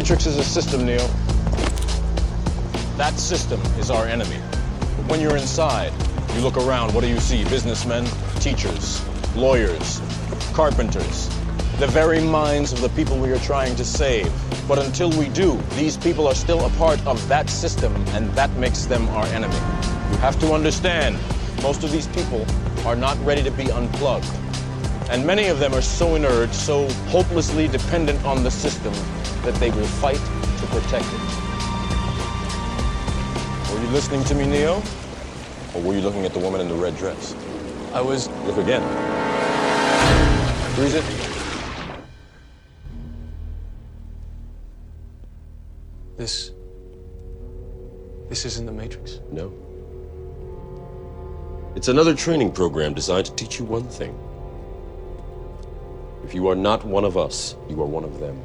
Matrix is a system, Neo. That system is our enemy. But when you're inside, you look around, what do you see? Businessmen, teachers, lawyers, carpenters, the very minds of the people we are trying to save. But until we do, these people are still a part of that system, and that makes them our enemy. You have to understand, most of these people are not ready to be unplugged. And many of them are so inert, so hopelessly dependent on the system, that they will fight to protect it. Were you listening to me, Neo? Or were you looking at the woman in the red dress? I was. Look again. Freeze it. This. This isn't the Matrix. No. It's another training program designed to teach you one thing. If you are not one of us, you are one of them.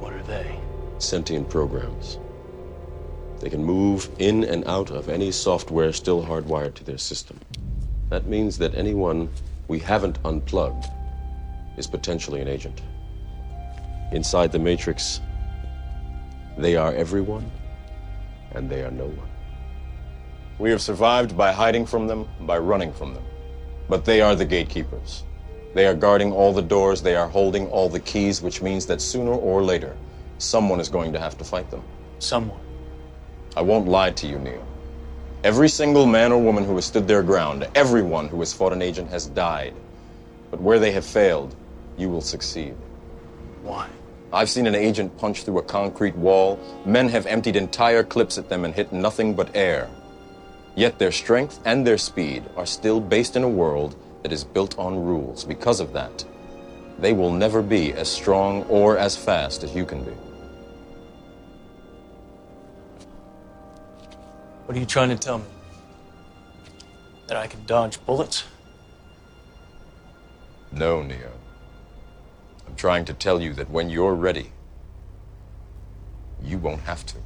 What are they? Sentient programs. They can move in and out of any software still hardwired to their system. That means that anyone we haven't unplugged is potentially an agent. Inside the Matrix, they are everyone, and they are no one. We have survived by hiding from them, by running from them. But they are the gatekeepers. They are guarding all the doors, they are holding all the keys, which means that sooner or later, someone is going to have to fight them. Someone. I won't lie to you, Neo. Every single man or woman who has stood their ground, everyone who has fought an agent has died. But where they have failed, you will succeed. Why? I've seen an agent punch through a concrete wall. Men have emptied entire clips at them and hit nothing but air. Yet their strength and their speed are still based in a world that is built on rules. Because of that, they will never be as strong or as fast as you can be. What are you trying to tell me? That I can dodge bullets? No, Neo. I'm trying to tell you that when you're ready, you won't have to.